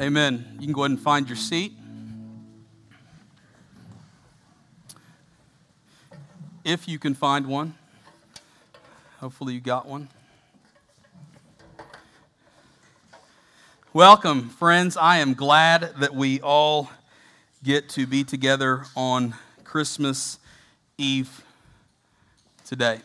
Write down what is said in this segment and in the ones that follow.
Amen. You can go ahead and find your seat. If you can find one. Hopefully, you got one. Welcome, friends. I am glad that we all get to be together on Christmas Eve today.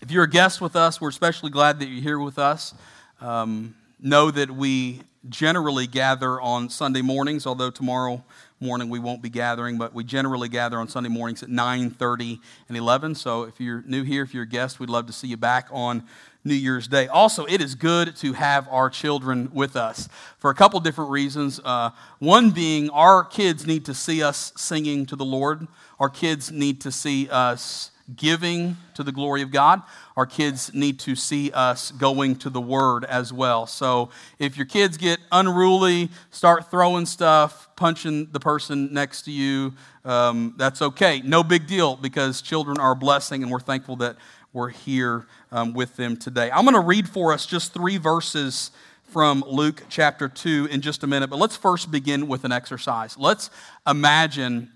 If you're a guest with us, we're especially glad that you're here with us. Um, know that we generally gather on Sunday mornings, although tomorrow morning we won't be gathering, but we generally gather on Sunday mornings at 9:30 and 11. So if you're new here, if you're a guest, we'd love to see you back on New Year's Day. Also, it is good to have our children with us for a couple different reasons. Uh, one being our kids need to see us singing to the Lord. Our kids need to see us giving to the glory of God. Our kids need to see us going to the Word as well. So if your kids get unruly, start throwing stuff, punching the person next to you, um, that's okay. No big deal because children are a blessing and we're thankful that we're here um, with them today. I'm going to read for us just three verses from Luke chapter 2 in just a minute, but let's first begin with an exercise. Let's imagine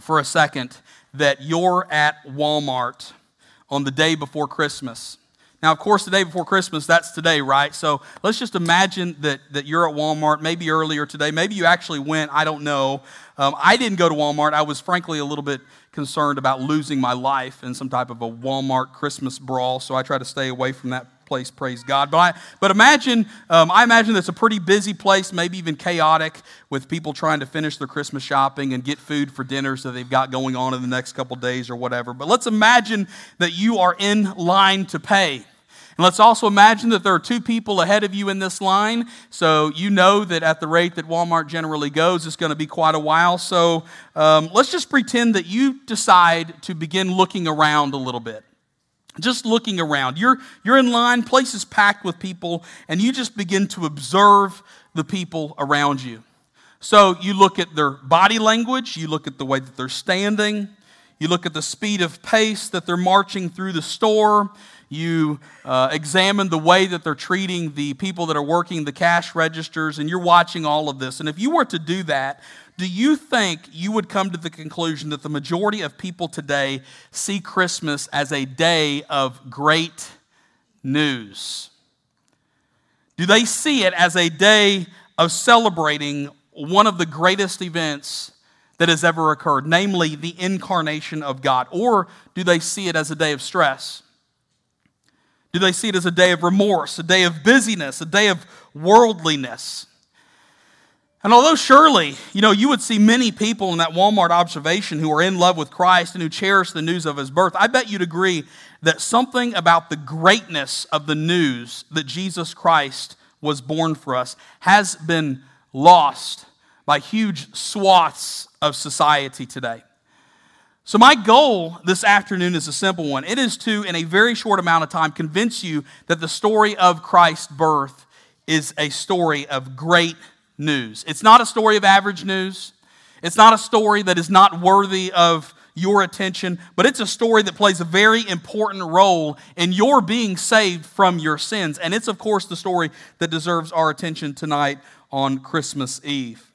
for a second that you're at Walmart on the day before Christmas. Now, of course, the day before Christmas, that's today, right? So let's just imagine that, that you're at Walmart, maybe earlier today. Maybe you actually went, I don't know. Um, I didn't go to Walmart. I was frankly a little bit concerned about losing my life in some type of a Walmart Christmas brawl, so I try to stay away from that place, praise God. But, I, but imagine, um, I imagine that's a pretty busy place, maybe even chaotic, with people trying to finish their Christmas shopping and get food for dinners that they've got going on in the next couple days or whatever. But let's imagine that you are in line to pay. And let's also imagine that there are two people ahead of you in this line. So you know that at the rate that Walmart generally goes, it's going to be quite a while. So um, let's just pretend that you decide to begin looking around a little bit just looking around. You're, you're in line, places packed with people, and you just begin to observe the people around you. So you look at their body language, you look at the way that they're standing, you look at the speed of pace that they're marching through the store, you uh, examine the way that they're treating the people that are working the cash registers, and you're watching all of this. And if you were to do that, do you think you would come to the conclusion that the majority of people today see Christmas as a day of great news? Do they see it as a day of celebrating one of the greatest events that has ever occurred, namely the incarnation of God? Or do they see it as a day of stress? Do they see it as a day of remorse, a day of busyness, a day of worldliness? And although surely, you know, you would see many people in that Walmart observation who are in love with Christ and who cherish the news of his birth, I bet you'd agree that something about the greatness of the news that Jesus Christ was born for us has been lost by huge swaths of society today. So, my goal this afternoon is a simple one. It is to, in a very short amount of time, convince you that the story of Christ's birth is a story of great news. It's not a story of average news. It's not a story that is not worthy of your attention, but it's a story that plays a very important role in your being saved from your sins. And it's, of course, the story that deserves our attention tonight on Christmas Eve.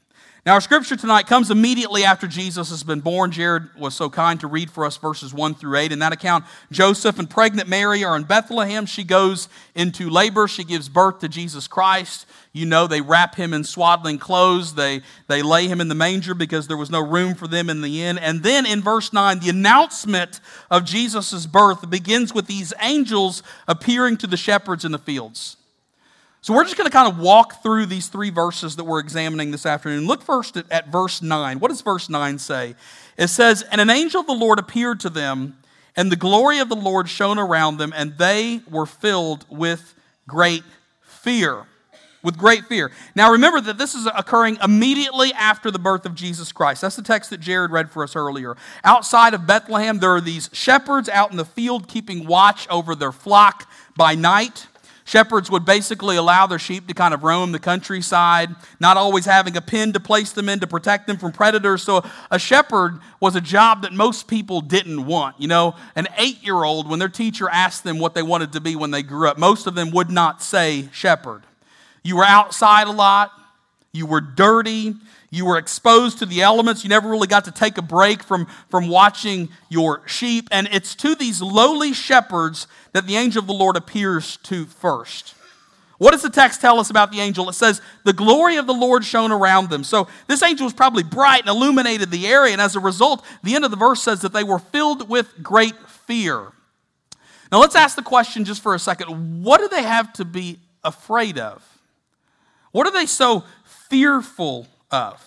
Now, our scripture tonight comes immediately after Jesus has been born. Jared was so kind to read for us verses 1 through 8. In that account, Joseph and pregnant Mary are in Bethlehem. She goes into labor. She gives birth to Jesus Christ. You know, they wrap him in swaddling clothes. They, they lay him in the manger because there was no room for them in the inn. And then in verse 9, the announcement of Jesus' birth begins with these angels appearing to the shepherds in the fields. So we're just going to kind of walk through these three verses that we're examining this afternoon. Look first at, at, verse 9. What does verse 9 say? It says, And an angel of the Lord appeared to them, and the glory of the Lord shone around them, and they were filled with great fear. With great fear. Now remember that this is occurring immediately after the birth of Jesus Christ. That's the text that Jared read for us earlier. Outside of Bethlehem, there are these shepherds out in the field keeping watch over their flock by night. Shepherds would basically allow their sheep to kind of roam the countryside, not always having a pen to place them in to protect them from predators. So, a shepherd was a job that most people didn't want. You know, an eight year old, when their teacher asked them what they wanted to be when they grew up, most of them would not say shepherd. You were outside a lot, you were dirty, you were exposed to the elements, you never really got to take a break from, from watching your sheep. And it's to these lowly shepherds that the angel of the Lord appears to first. What does the text tell us about the angel? It says, the glory of the Lord shone around them. So this angel was probably bright and illuminated the area. And as a result, the end of the verse says that they were filled with great fear. Now let's ask the question just for a second what do they have to be afraid of? What are they so fearful of?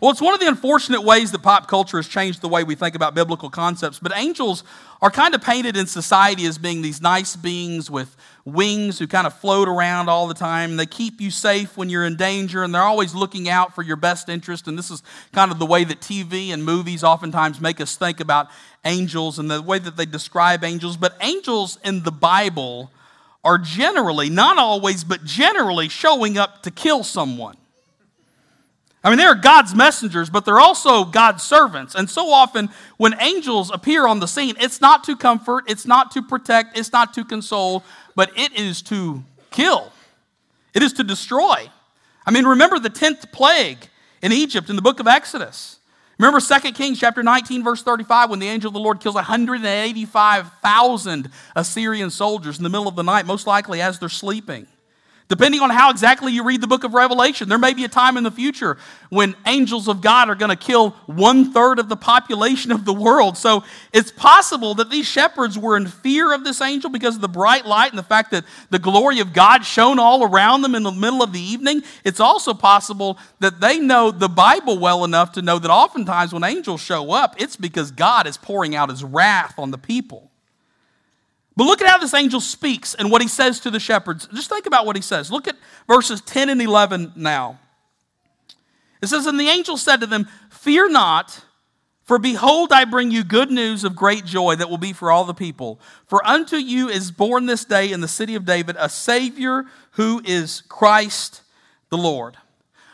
Well, it's one of the unfortunate ways that pop culture has changed the way we think about biblical concepts, but angels are kind of painted in society as being these nice beings with wings who kind of float around all the time. They keep you safe when you're in danger, and they're always looking out for your best interest. And this is kind of the way that TV and movies oftentimes make us think about angels and the way that they describe angels. But angels in the Bible are generally, not always, but generally showing up to kill someone. I mean, they're God's messengers, but they're also God's servants. And so often, when angels appear on the scene, it's not to comfort, it's not to protect, it's not to console, but it is to kill, it is to destroy. I mean, remember the 10th plague in Egypt in the book of Exodus. Remember 2 Kings chapter 19, verse 35, when the angel of the Lord kills 185,000 Assyrian soldiers in the middle of the night, most likely as they're sleeping. Depending on how exactly you read the book of Revelation, there may be a time in the future when angels of God are going to kill one third of the population of the world. So it's possible that these shepherds were in fear of this angel because of the bright light and the fact that the glory of God shone all around them in the middle of the evening. It's also possible that they know the Bible well enough to know that oftentimes when angels show up, it's because God is pouring out his wrath on the people. But look at how this angel speaks and what he says to the shepherds. Just think about what he says. Look at verses 10 and 11 now. It says, And the angel said to them, Fear not, for behold, I bring you good news of great joy that will be for all the people. For unto you is born this day in the city of David a Savior who is Christ the Lord.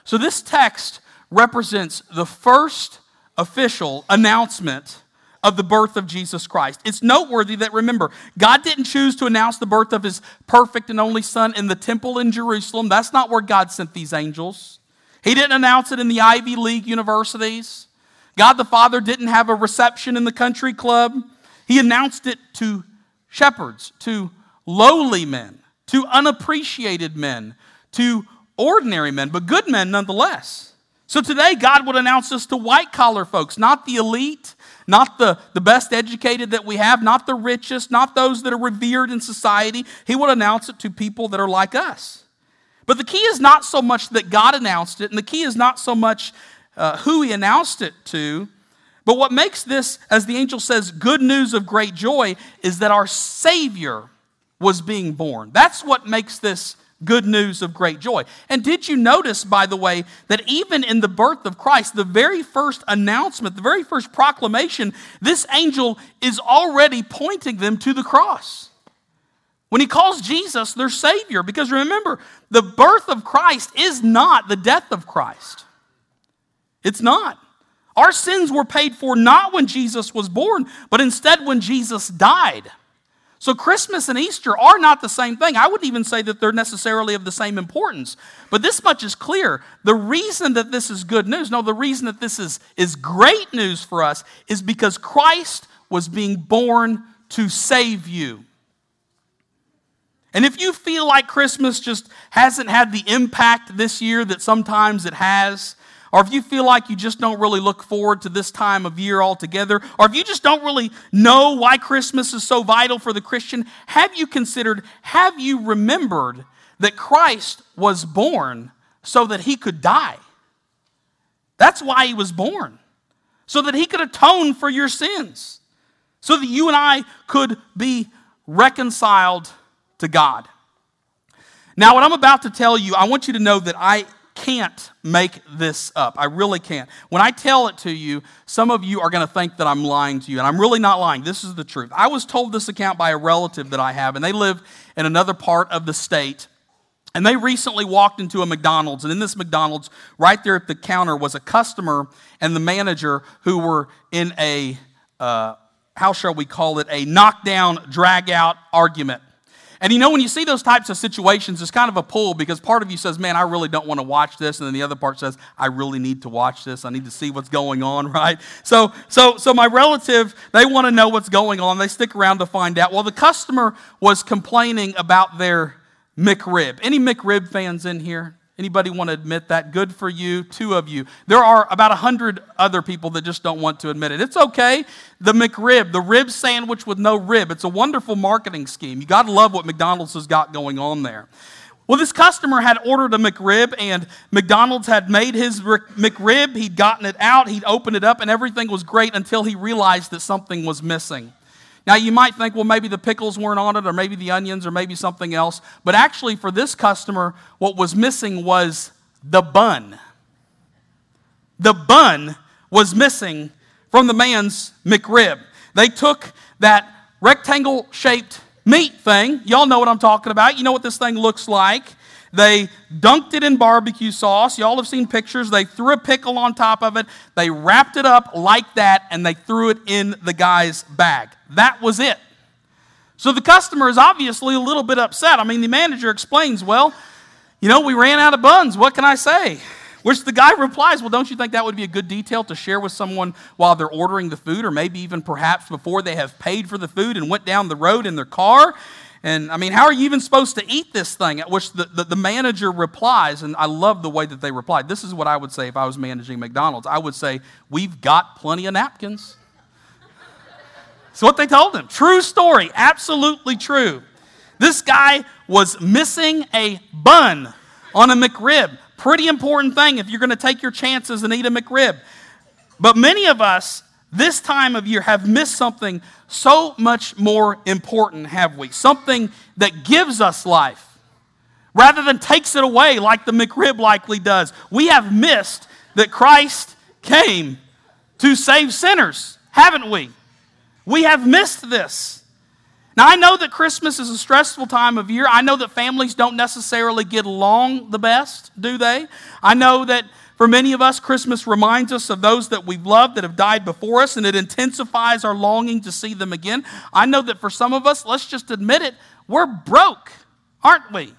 So this text represents the first official announcement of the birth of Jesus Christ. It's noteworthy that, remember, God didn't choose to announce the birth of his perfect and only Son in the temple in Jerusalem. That's not where God sent these angels. He didn't announce it in the Ivy League universities. God the Father didn't have a reception in the country club. He announced it to shepherds, to lowly men, to unappreciated men, to ordinary men, but good men nonetheless. So today, God would announce this to white collar folks, not the elite, not the, the best educated that we have, not the richest, not those that are revered in society. He would announce it to people that are like us. But the key is not so much that God announced it, and the key is not so much uh, who he announced it to. But what makes this, as the angel says, good news of great joy is that our Savior was being born. That's what makes this good news of great joy. And did you notice, by the way, that even in the birth of Christ, the very first announcement, the very first proclamation, this angel is already pointing them to the cross. When he calls Jesus their Savior, because remember, the birth of Christ is not the death of Christ. It's not. Our sins were paid for not when Jesus was born, but instead when Jesus died. So, Christmas and Easter are not the same thing. I wouldn't even say that they're necessarily of the same importance. But this much is clear. The reason that this is good news, no, the reason that this is, is great news for us is because Christ was being born to save you. And if you feel like Christmas just hasn't had the impact this year that sometimes it has, or if you feel like you just don't really look forward to this time of year altogether, or if you just don't really know why Christmas is so vital for the Christian, have you considered, have you remembered that Christ was born so that he could die? That's why he was born, so that he could atone for your sins, so that you and I could be reconciled to God. Now, what I'm about to tell you, I want you to know that I can't make this up. I really can't. When I tell it to you, some of you are going to think that I'm lying to you, and I'm really not lying. This is the truth. I was told this account by a relative that I have, and they live in another part of the state. And they recently walked into a McDonald's, and in this McDonald's, right there at the counter, was a customer and the manager who were in a, uh, how shall we call it, a knockdown, drag out argument. And you know, when you see those types of situations, it's kind of a pull because part of you says, Man, I really don't want to watch this. And then the other part says, I really need to watch this. I need to see what's going on, right? So, so, so my relative, they want to know what's going on. They stick around to find out. Well, the customer was complaining about their McRib. Any McRib fans in here? Anybody want to admit that? Good for you, two of you. There are about a hundred other people that just don't want to admit it. It's okay. The McRib, the rib sandwich with no rib. It's a wonderful marketing scheme. You got to love what McDonald's has got going on there. Well, this customer had ordered a McRib, and McDonald's had made his McRib. He'd gotten it out, he'd opened it up, and everything was great until he realized that something was missing. Now, you might think, well, maybe the pickles weren't on it, or maybe the onions, or maybe something else. But actually, for this customer, what was missing was the bun. The bun was missing from the man's McRib. They took that rectangle shaped meat thing. Y'all know what I'm talking about. You know what this thing looks like. They dunked it in barbecue sauce. Y'all have seen pictures. They threw a pickle on top of it. They wrapped it up like that and they threw it in the guy's bag. That was it. So the customer is obviously a little bit upset. I mean, the manager explains, well, you know, we ran out of buns. What can I say? Which the guy replies, Well, don't you think that would be a good detail to share with someone while they're ordering the food, or maybe even perhaps before they have paid for the food and went down the road in their car? And I mean, how are you even supposed to eat this thing? At which the, the, the, manager replies, and I love the way that they replied. This is what I would say if I was managing McDonald's. I would say, We've got plenty of napkins. That's what they told him. True story, absolutely true. This guy was missing a bun on a McRib. Pretty important thing if you're going to take your chances and eat a McRib. But many of us this time of year have missed something so much more important, have we? Something that gives us life rather than takes it away like the McRib likely does. We have missed that Christ came to save sinners, haven't we? We have missed this. Now, I know that Christmas is a stressful time of year. I know that families don't necessarily get along the best, do they? I know that for many of us, Christmas reminds us of those that we've loved that have died before us, and it intensifies our longing to see them again. I know that for some of us, let's just admit it, we're broke, aren't we?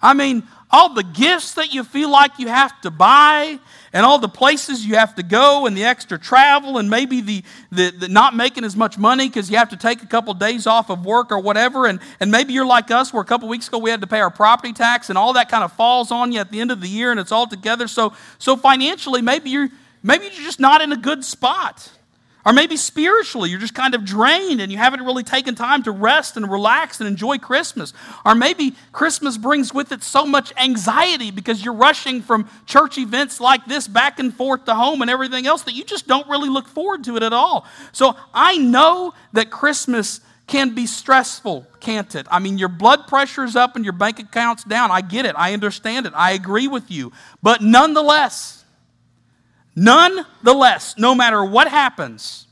I mean, all the gifts that you feel like you have to buy and all the places you have to go and the extra travel and maybe the, the, the not making as much money because you have to take a couple days off of work or whatever. And, and maybe you're like us where a couple weeks ago we had to pay our property tax and all that kind of falls on you at the end of the year and it's all together. So so financially maybe you're maybe you're just not in a good spot or maybe spiritually, you're just kind of drained and you haven't really taken time to rest and relax and enjoy Christmas. Or maybe Christmas brings with it so much anxiety because you're rushing from church events like this back and forth to home and everything else that you just don't really look forward to it at all. So I know that Christmas can be stressful, can't it? I mean, your blood pressure's up and your bank account's down. I get it. I understand it. I agree with you. But nonetheless, Nonetheless, no matter what happens,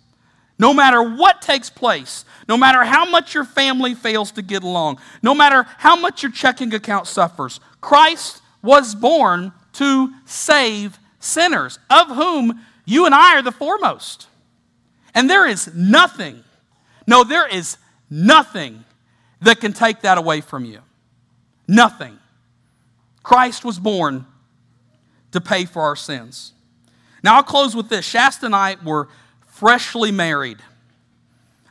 no matter what takes place, no matter how much your family fails to get along, no matter how much your checking account suffers, Christ was born to save sinners, of whom you and I are the foremost. And there is nothing, no, there is nothing that can take that away from you. Nothing. Christ was born to pay for our sins. Now, I'll close with this. Shasta and I were freshly married.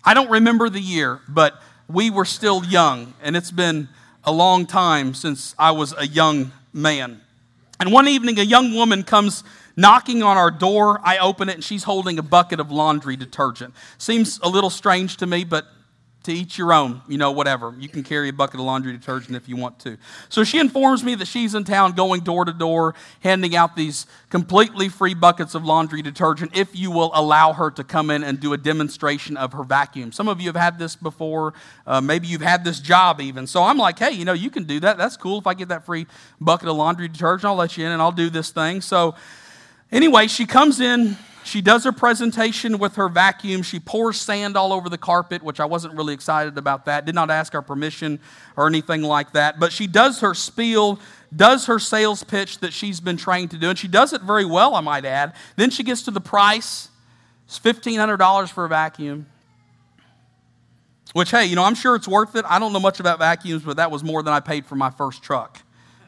I don't remember the year, but we were still young, and it's been a long time since I was a young man. And one evening, a young woman comes knocking on our door. I open it, and she's holding a bucket of laundry detergent. Seems a little strange to me, but to each your own, you know, whatever. You can carry a bucket of laundry detergent if you want to. So she informs me that she's in town going door to door, handing out these completely free buckets of laundry detergent if you will allow her to come in and do a demonstration of her vacuum. Some of you have had this before. Uh, maybe you've had this job even. So I'm like, hey, you know, you can do that. That's cool. If I get that free bucket of laundry detergent, I'll let you in and I'll do this thing. So anyway, she comes in she does her presentation with her vacuum. She pours sand all over the carpet, which I wasn't really excited about that. Did not ask our permission or anything like that. But she does her spiel, does her sales pitch that she's been trained to do, and she does it very well, I might add. Then she gets to the price. It's $1,500 for a vacuum. Which, hey, you know, I'm sure it's worth it. I don't know much about vacuums, but that was more than I paid for my first truck.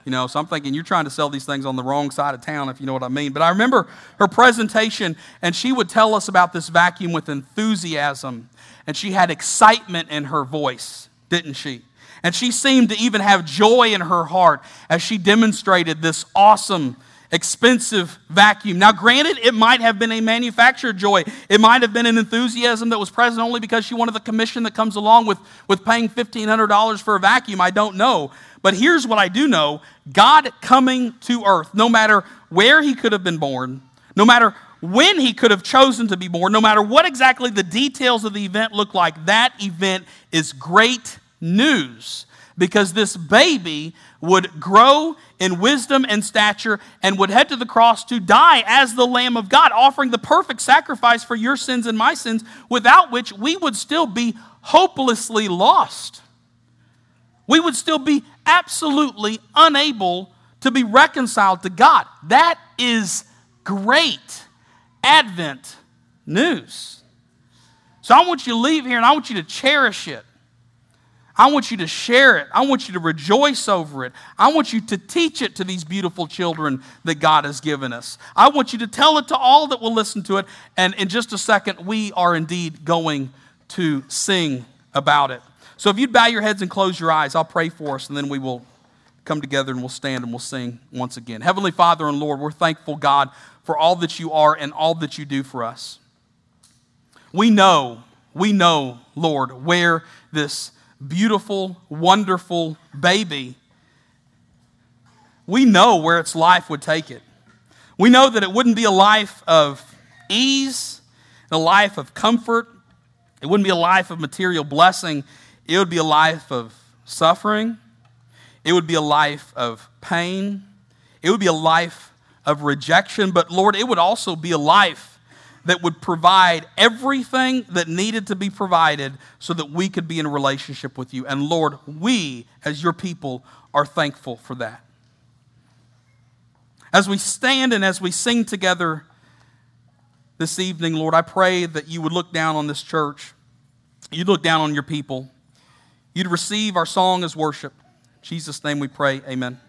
You know, so I'm thinking you're trying to sell these things on the wrong side of town, if you know what I mean. But I remember her presentation, and she would tell us about this vacuum with enthusiasm. And she had excitement in her voice, didn't she? And she seemed to even have joy in her heart as she demonstrated this awesome expensive vacuum. Now, granted, it might have been a manufactured joy. It might have been an enthusiasm that was present only because she wanted the commission that comes along with, with paying $1,500 for a vacuum. I don't know. But here's what I do know God coming to earth, no matter where he could have been born, no matter when he could have chosen to be born, no matter what exactly the details of the event look like, that event is great news because this baby would grow in wisdom and stature and would head to the cross to die as the Lamb of God, offering the perfect sacrifice for your sins and my sins, without which we would still be hopelessly lost. We would still be absolutely unable to be reconciled to God. That is great Advent news. So I want you to leave here and I want you to cherish it. I want you to share it. I want you to rejoice over it. I want you to teach it to these beautiful children that God has given us. I want you to tell it to all that will listen to it. And in just a second, we are indeed going to sing about it. So if you'd bow your heads and close your eyes, I'll pray for us, and then we will come together and we'll stand and we'll sing once again. Heavenly Father and Lord, we're thankful, God, for all that you are and all that you do for us. We know, we know, Lord, where this beautiful, wonderful baby, we know where its life would take it. We know that it wouldn't be a life of ease, a life of comfort. It wouldn't be a life of material blessing. It would be a life of suffering. It would be a life of pain. It would be a life of rejection. But Lord, it would also be a life that would provide everything that needed to be provided so that we could be in relationship with you. And Lord, we, as your people, are thankful for that. As we stand and as we sing together this evening, Lord, I pray that you would look down on this church. You'd look down on your people. You'd receive our song as worship. In Jesus' name we pray. Amen.